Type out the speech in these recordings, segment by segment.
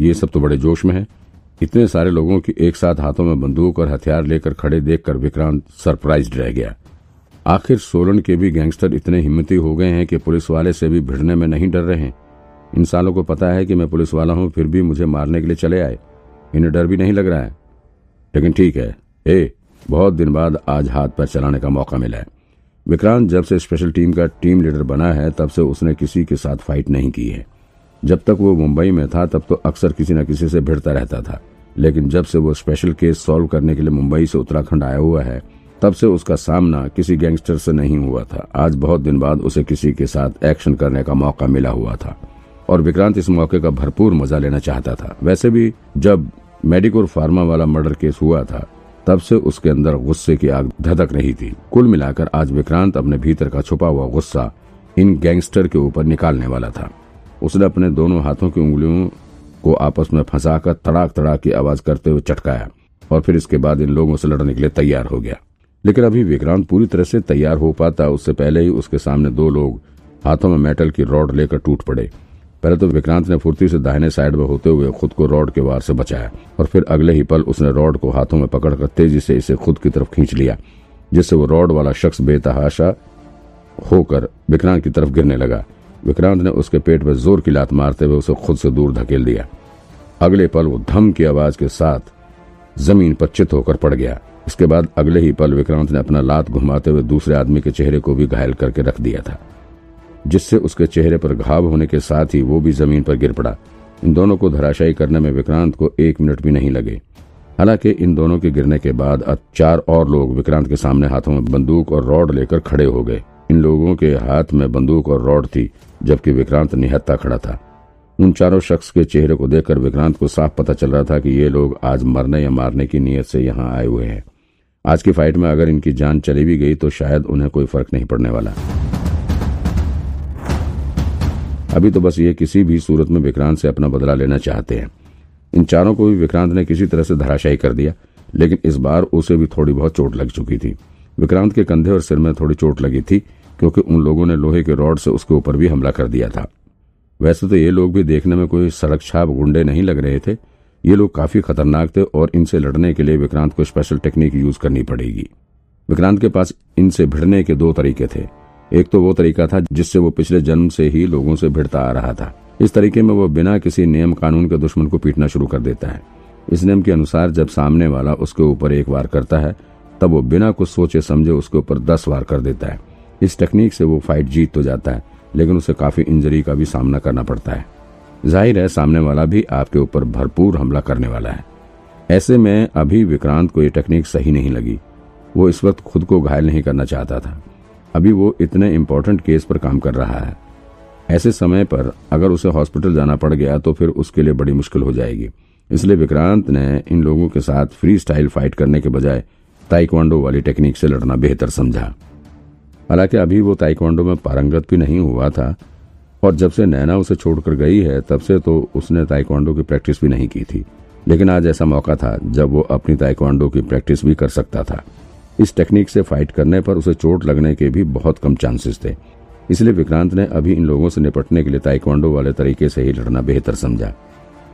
ये सब तो बड़े जोश में है। इतने सारे लोगों की एक साथ हाथों में बंदूक और हथियार लेकर खड़े देखकर विक्रांत सरप्राइज़ रह गया। आखिर सोलन के भी गैंगस्टर इतने हिम्मती हो गए हैं कि पुलिस वाले से भी भिड़ने में नहीं डर रहे इन सालों को पता है कि मैं पुलिस वाला हूँ, फिर भी मुझे मारने के लिए चले आए। इन्हें डर भी नहीं लग रहा है। लेकिन ठीक है। ए, बहुत दिन बाद आज हाथ पैर चलाने का मौका मिला है। विक्रांत जब से स्पेशल टीम का टीम लीडर बना है, तब से उसने किसी के साथ फाइट नहीं की है। जब तक वो मुंबई में था, तब तो अक्सर किसी न किसी से भिड़ता रहता था। लेकिन जब से वो स्पेशल केस सॉल्व करने के लिए मुंबई से उत्तराखंड आया हुआ है, तब से उसका सामना किसी गैंगस्टर से नहीं हुआ था। आज बहुत दिन बाद उसे किसी के साथ एक्शन करने का मौका मिला हुआ था। और विक्रांत इस मौके का भरपूर मज़ा लेना चाहता था। वैसे भी जब मेडिकोर फार्मा वाला मर्डर केस हुआ था, तब से उसके अंदर गुस्से की आग धधक रही थी। कुल मिलाकर आज विक्रांत अपने भीतर का छुपा हुआ गुस्सा इन गैंगस्टर के ऊपर निकालने वाला था। उसने अपने दोनों हाथों की उंगलियों को आपस में फंसाकर तड़ाक तड़ाक की आवाज़ करते हुए चटकाया और फिर इसके बाद इन लोगों से लड़ने के लिए तैयार हो गया। लेकिन अभी विक्रांत पूरी तरह से तैयार हो पाता उससे पहले ही उसके सामने दो लोग हाथों में मेटल की रॉड लेकर टूट पड़े। पहले तो विक्रांत ने फुर्ती से दाहिने साइड में होते हुए खुद को रॉड के वार से बचाया और फिर अगले ही पल उसने रॉड को हाथों में पकड़कर तेज़ी से इसे खुद की तरफ़ खींच लिया, जिससे वो रॉड वाला शख्स बेतहाशा होकर विक्रांत की तरफ़ गिरने लगा। विक्रांत ने उसके पेट में ज़ोर की लात मारते हुए उसे खुद से दूर धकेल दिया। अगले पल वो धम की आवाज़ के साथ ज़मीन पर चित होकर पड़ गया। इसके बाद अगले ही पल विक्रांत ने अपना लात घुमाते हुए दूसरे आदमी के चेहरे को भी घायल करके रख दिया था, जिससे उसके चेहरे पर घाव होने के साथ ही वो भी ज़मीन पर गिर पड़ा। इन दोनों को धराशायी करने में विक्रांत को एक मिनट भी नहीं लगे। हालाँकि इन दोनों के गिरने के बाद अब चार और लोग विक्रांत के सामने हाथों में बंदूक और रॉड लेकर खड़े हो गए। इन लोगों के हाथ में बंदूक और रॉड थी, जबकि विक्रांत निहत्ता खड़ा था। उन चारों शख्स के चेहरे को देखकर विक्रांत को साफ़ पता चल रहा था कि ये लोग आज मरने या मारने की नीयत से यहाँ आए हुए हैं। आज की फाइट में अगर इनकी जान चली भी गई तो शायद उन्हें कोई फ़र्क नहीं पड़ने वाला। अभी तो बस ये किसी भी सूरत में विक्रांत से अपना बदला लेना चाहते हैं। इन चारों को भी विक्रांत ने किसी तरह से धराशायी कर दिया, लेकिन इस बार उसे भी थोड़ी बहुत चोट लग चुकी थी। विक्रांत के कंधे और सिर में थोड़ी चोट लगी थी, क्योंकि उन लोगों ने लोहे के रॉड से उसके ऊपर भी हमला कर दिया था। वैसे तो ये लोग भी देखने में कोई सड़क छाप गुंडे नहीं लग रहे थे। ये लोग काफ़ी खतरनाक थे और इनसे लड़ने के लिए विक्रांत को स्पेशल टेक्निक यूज़ करनी पड़ेगी। विक्रांत के पास इनसे भिड़ने के दो तरीके थे। एक तो वो तरीका था जिससे वो पिछले जन्म से ही लोगों से भिड़ता आ रहा था। इस तरीके में वो बिना किसी नियम कानून के दुश्मन को पीटना शुरू कर देता है। इस नियम के अनुसार जब सामने वाला उसके ऊपर एक वार करता है तब वो बिना कुछ सोचे समझे उसके ऊपर दस वार कर देता है। इस टेक्निक से वो फाइट जीत तो जाता है, लेकिन उसे काफ़ी इंजरी का भी सामना करना पड़ता है। ज़ाहिर है, सामने वाला भी आपके ऊपर भरपूर हमला करने वाला है। ऐसे में अभी विक्रांत को ये टेक्निक सही नहीं लगी। वो इस वक्त खुद को घायल नहीं करना चाहता था। अभी वो इतने इम्पोर्टेंट केस पर काम कर रहा है। ऐसे समय पर अगर उसे हॉस्पिटल जाना पड़ गया तो फिर उसके लिए बड़ी मुश्किल हो जाएगी। इसलिए विक्रांत ने इन लोगों के साथ फ्री स्टाइल फाइट करने के बजाय ताइक्वांडो वाली टेक्निक से लड़ना बेहतर समझा। हालाँकि अभी वो ताइक्वांडो में पारंगत भी नहीं हुआ था, और जब से नैना उसे छोड़कर गई है, तब से तो उसने ताइक्वांडो की प्रैक्टिस भी नहीं की थी। लेकिन आज ऐसा मौका था, जब वो अपनी ताइक्वांडो की प्रैक्टिस भी कर सकता था। इस टेक्निक से फाइट करने पर उसे चोट लगने के भी बहुत कम चांसेस थे। इसलिए विक्रांत ने अभी इन लोगों से निपटने के लिए ताइक्वांडो वाले तरीके से ही लड़ना बेहतर समझा।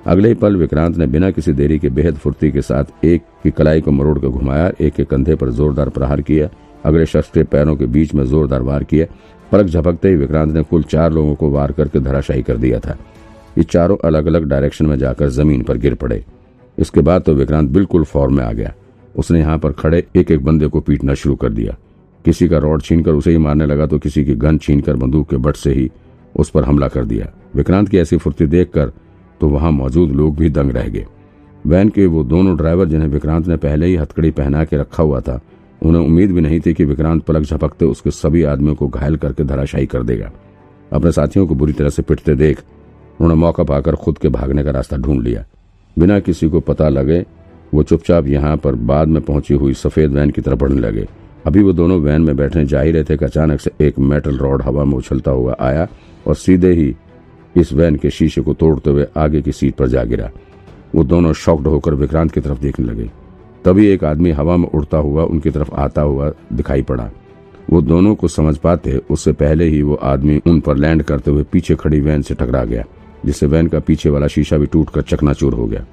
अगले ही पल विक्रांत ने बिना किसी देरी के बेहद फुर्ती के साथ एक की कलाई को मरोड़ कर घुमाया, एक के कंधे पर जोरदार प्रहार किया, अगले शख्स के पैरों के बीच में जोरदार वार किया। पलक झपकते ही विक्रांत ने कुल चार लोगों को वार करके धराशायी कर दिया था। ये चारों अलग अलग डायरेक्शन में जाकर ज़मीन पर गिर पड़े। इसके बाद तो विक्रांत बिल्कुल फॉर्म में आ गया। उसने यहाँ पर खड़े एक एक बंदे को पीटना शुरू कर दिया। किसी का रॉड छीनकर उसे ही मारने लगा तो किसी की गन छीनकर बंदूक के बट से ही उस पर हमला कर दिया। विक्रांत की ऐसी फुर्ती देखकर तो वहाँ मौजूद लोग भी दंग रह गए। वैन के वो दोनों ड्राइवर जिन्हें विक्रांत ने पहले ही हथकड़ी पहना के रखा हुआ था, उन्हें उम्मीद भी नहीं थी कि विक्रांत पलक झपकते उसके सभी आदमियों को घायल करके धराशायी कर देगा। अपने साथियों को बुरी तरह से पिटते देख, उन्होंने मौका पाकर खुद के भागने का रास्ता ढूंढ लिया। बिना किसी को पता लगे, वो चुपचाप यहाँ पर बाद में पहुँची हुई सफ़ेद वैन की तरफ़ बढ़ने लगे। अभी वो दोनों वैन में बैठने जा ही रहे थे अचानक से एक मेटल रॉड हवा में उछलता हुआ आया और सीधे ही इस वैन के शीशे को तोड़ते हुए आगे की सीट पर जा गिरा। वो दोनों शॉक्ड होकर विक्रांत की तरफ़ देखने लगे। तभी एक आदमी हवा में उड़ता हुआ उनकी तरफ़ आता हुआ दिखाई पड़ा। वो दोनों को समझ पाते, उससे पहले ही वो आदमी उन पर लैंड करते हुए पीछे खड़ी वैन से टकरा गया, जिससे वैन का पीछे वाला शीशा भी टूटकर चकनाचूर हो गया।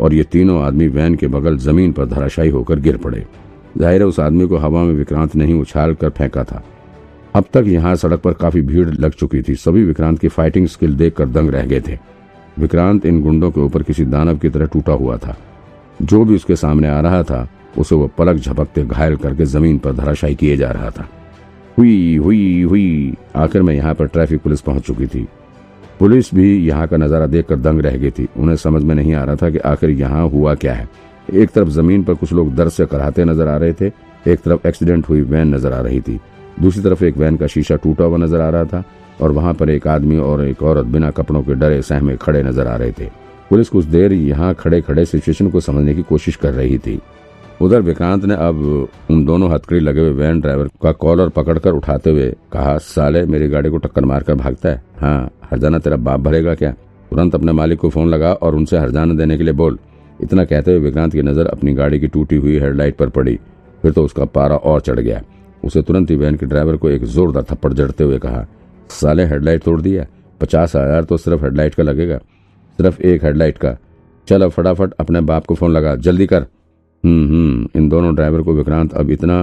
और ये तीनों आदमी वैन के बगल ज़मीन पर धराशायी होकर गिर पड़े। ज़ाहिर है, उस आदमी को हवा में विक्रांत नहीं उछाल कर फेंका था। अब तक यहाँ सड़क पर काफ़ी भीड़ लग चुकी थी। सभी विक्रांत की फाइटिंग स्किल देखकर दंग रह गए थे। विक्रांत इन गुंडों के ऊपर किसी दानव की तरह टूटा हुआ था। जो भी उसके सामने आ रहा था, उसे वो पलक झपकते घायल करके ज़मीन पर धराशायी किए जा रहा था। हुई हुई हुई, आखिर में यहाँ पर ट्रैफ़िक पुलिस पहुँच चुकी थी। पुलिस भी यहाँ का नज़ारा देखकर दंग रह गई थी। उन्हें समझ में नहीं आ रहा था कि आखिर यहाँ हुआ क्या है। एक तरफ़ ज़मीन पर कुछ लोग दर्द से कराते नज़र आ रहे थे, एक तरफ़ एक्सीडेंट हुई वैन नज़र आ रही थी। दूसरी तरफ़ एक वैन का शीशा टूटा हुआ नज़र आ रहा था और वहाँ पर एक आदमी और एक औरत बिना कपड़ों के डरे सहमे खड़े नज़र आ रहे थे। पुलिस कुछ देर यहाँ खड़े खड़े सिचुएशन को समझने की कोशिश कर रही थी। उधर विक्रांत ने अब उन दोनों हथकड़ी लगे हुए वैन ड्राइवर का कॉलर पकड़कर उठाते हुए कहा, साले, मेरी गाड़ी को टक्कर मारकर भागता है? हाँ हरजाना तेरा बाप भरेगा क्या? तुरंत अपने मालिक को फ़ोन लगा और उनसे हरजाना देने के लिए बोल। इतना कहते हुए विक्रांत की नज़र अपनी गाड़ी की टूटी हुई हेडलाइट पर पड़ी। फिर तो उसका पारा और चढ़ गया। उसे तुरंत ही वैन के ड्राइवर को एक जोरदार थप्पड़ जड़ते हुए कहा, साले, हेडलाइट तोड़ दिया पचास हज़ार तो सिर्फ़ हेडलाइट का लगेगा, सिर्फ़ एक हेडलाइट का। चल फटाफट अपने बाप को फ़ोन लगा, जल्दी कर। हम्म हम्म इन दोनों ड्राइवर को विक्रांत अब इतना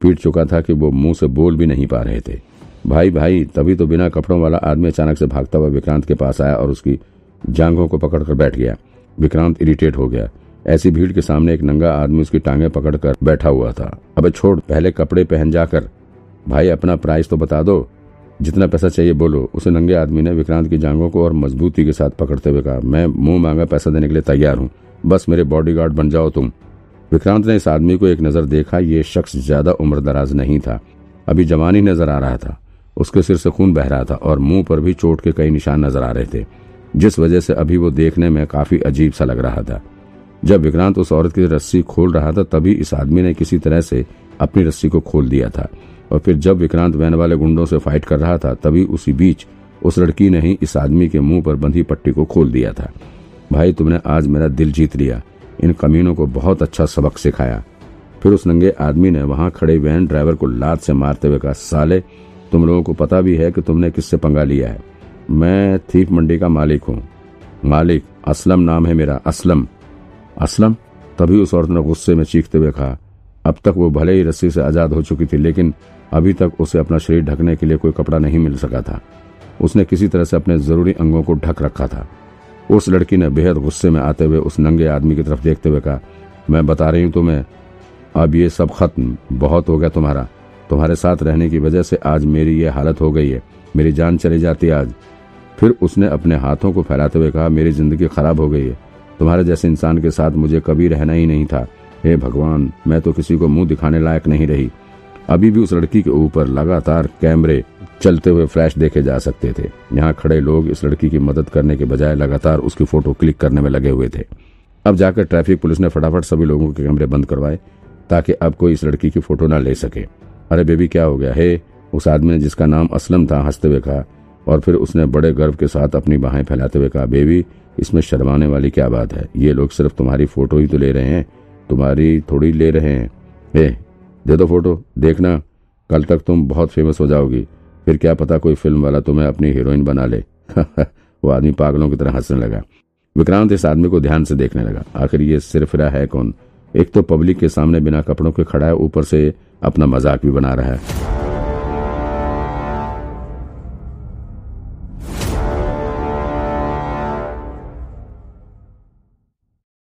पीट चुका था कि वो मुँह से बोल भी नहीं पा रहे थे। भाई भाई, तभी तो बिना कपड़ों वाला आदमी अचानक से भागता हुआ विक्रांत के पास आया और उसकी जांघों को पकड़कर बैठ गया। विक्रांत इरिटेट हो गया। ऐसी भीड़ के सामने एक नंगा आदमी उसकी टांगे पकड़कर बैठा हुआ था। अबे छोड़, पहले कपड़े पहन जाकर भाई, अपना प्राइस तो बता दो। जितना पैसा चाहिए बोलो। उसे नंगे आदमी ने विक्रांत की जांघों को और मजबूती के साथ पकड़ते हुए कहा, मैं मुँह मांगा पैसा देने के लिए तैयार हूँ। बस मेरे बॉडीगार्ड बन जाओ तुम। विक्रांत ने इस आदमी को एक नज़र देखा। ये शख्स ज़्यादा उम्र दराज नहीं था। अभी जवान ही नज़र आ रहा था। उसके सिर से खून बह रहा था और मुँह पर भी चोट के कई निशान नज़र आ रहे थे। जिस वजह से अभी वो देखने में काफ़ी अजीब सा लग रहा था। जब विक्रांत उस औरत की रस्सी खोल रहा था, तभी इस आदमी ने किसी तरह से अपनी रस्सी को खोल दिया था। और फिर जब विक्रांत वैन वाले गुंडों से फाइट कर रहा था, तभी उसी बीच उस लड़की ने ही इस आदमी के मुँह पर बंधी पट्टी को खोल दिया था। भाई, तुमने आज मेरा दिल जीत लिया। इन कमीनों को बहुत अच्छा सबक सिखाया। फिर उस नंगे आदमी ने वहाँ खड़े वैन ड्राइवर को लात से मारते हुए कहा, साले, तुम लोगों को पता भी है कि तुमने किससे पंगा लिया है। मैं थीप मंडी का मालिक हूँ। मालिक असलम नाम है मेरा, असलम। असलम, तभी उस औरत ने गुस्से में चीखते हुए कहा, अब तक वो भले ही रस्सी से आज़ाद हो चुकी थी, लेकिन अभी तक उसे अपना शरीर ढकने के लिए कोई कपड़ा नहीं मिल सका था। उसने किसी तरह से अपने ज़रूरी अंगों को ढक रखा था। उस लड़की ने बेहद गुस्से में आते हुए उस नंगे आदमी की तरफ़ देखते हुए कहा, मैं बता रही हूँ तुम्हें, अब ये सब खत्म, बहुत हो गया तुम्हारा। तुम्हारे साथ रहने की वजह से आज मेरी ये हालत हो गई है, मेरी जान चली जाती आज। फिर उसने अपने हाथों को फैलाते हुए कहा, मेरी ज़िंदगी खराब हो गई है। तुम्हारे जैसे इंसान के साथ मुझे कभी रहना ही नहीं था। हे भगवान, मैं तो किसी को मुँह दिखाने लायक नहीं रही। अभी भी उस लड़की के ऊपर लगातार कैमरे चलते हुए फ्लैश देखे जा सकते थे। यहाँ खड़े लोग इस लड़की की मदद करने के बजाय लगातार उसकी फ़ोटो क्लिक करने में लगे हुए थे। अब जाकर ट्रैफ़िक पुलिस ने फटाफट सभी लोगों के कैमरे बंद करवाए, ताकि अब कोई इस लड़की की फ़ोटो ना ले सके। अरे बेबी, क्या हो गया? हे, उस आदमी ने जिसका नाम असलम था, हँसते हुए कहा और फिर उसने बड़े गर्व के साथ अपनी बाहें फैलाते हुए कहा, बेबी, इसमें शर्माने वाली क्या बात है? ये लोग सिर्फ़ तुम्हारी फ़ोटो ही तो ले रहे हैं। तुम्हारी थोड़ी ले रहे हैं। ए, दे दो फ़ोटो, देखना। कल तक तुम बहुत फ़ेमस हो जाओगी। फिर क्या पता कोई फ़िल्म वाला तुम्हें अपनी हीरोइन बना ले। वो आदमी पागलों की तरह हंसने लगा। विक्रांत इस आदमी को ध्यान से देखने लगा। आखिर ये सिर्फ़ रहा है कौन? एक तो पब्लिक के सामने बिना कपड़ों के खड़ा है, ऊपर से अपना मज़ाक भी बना रहा है।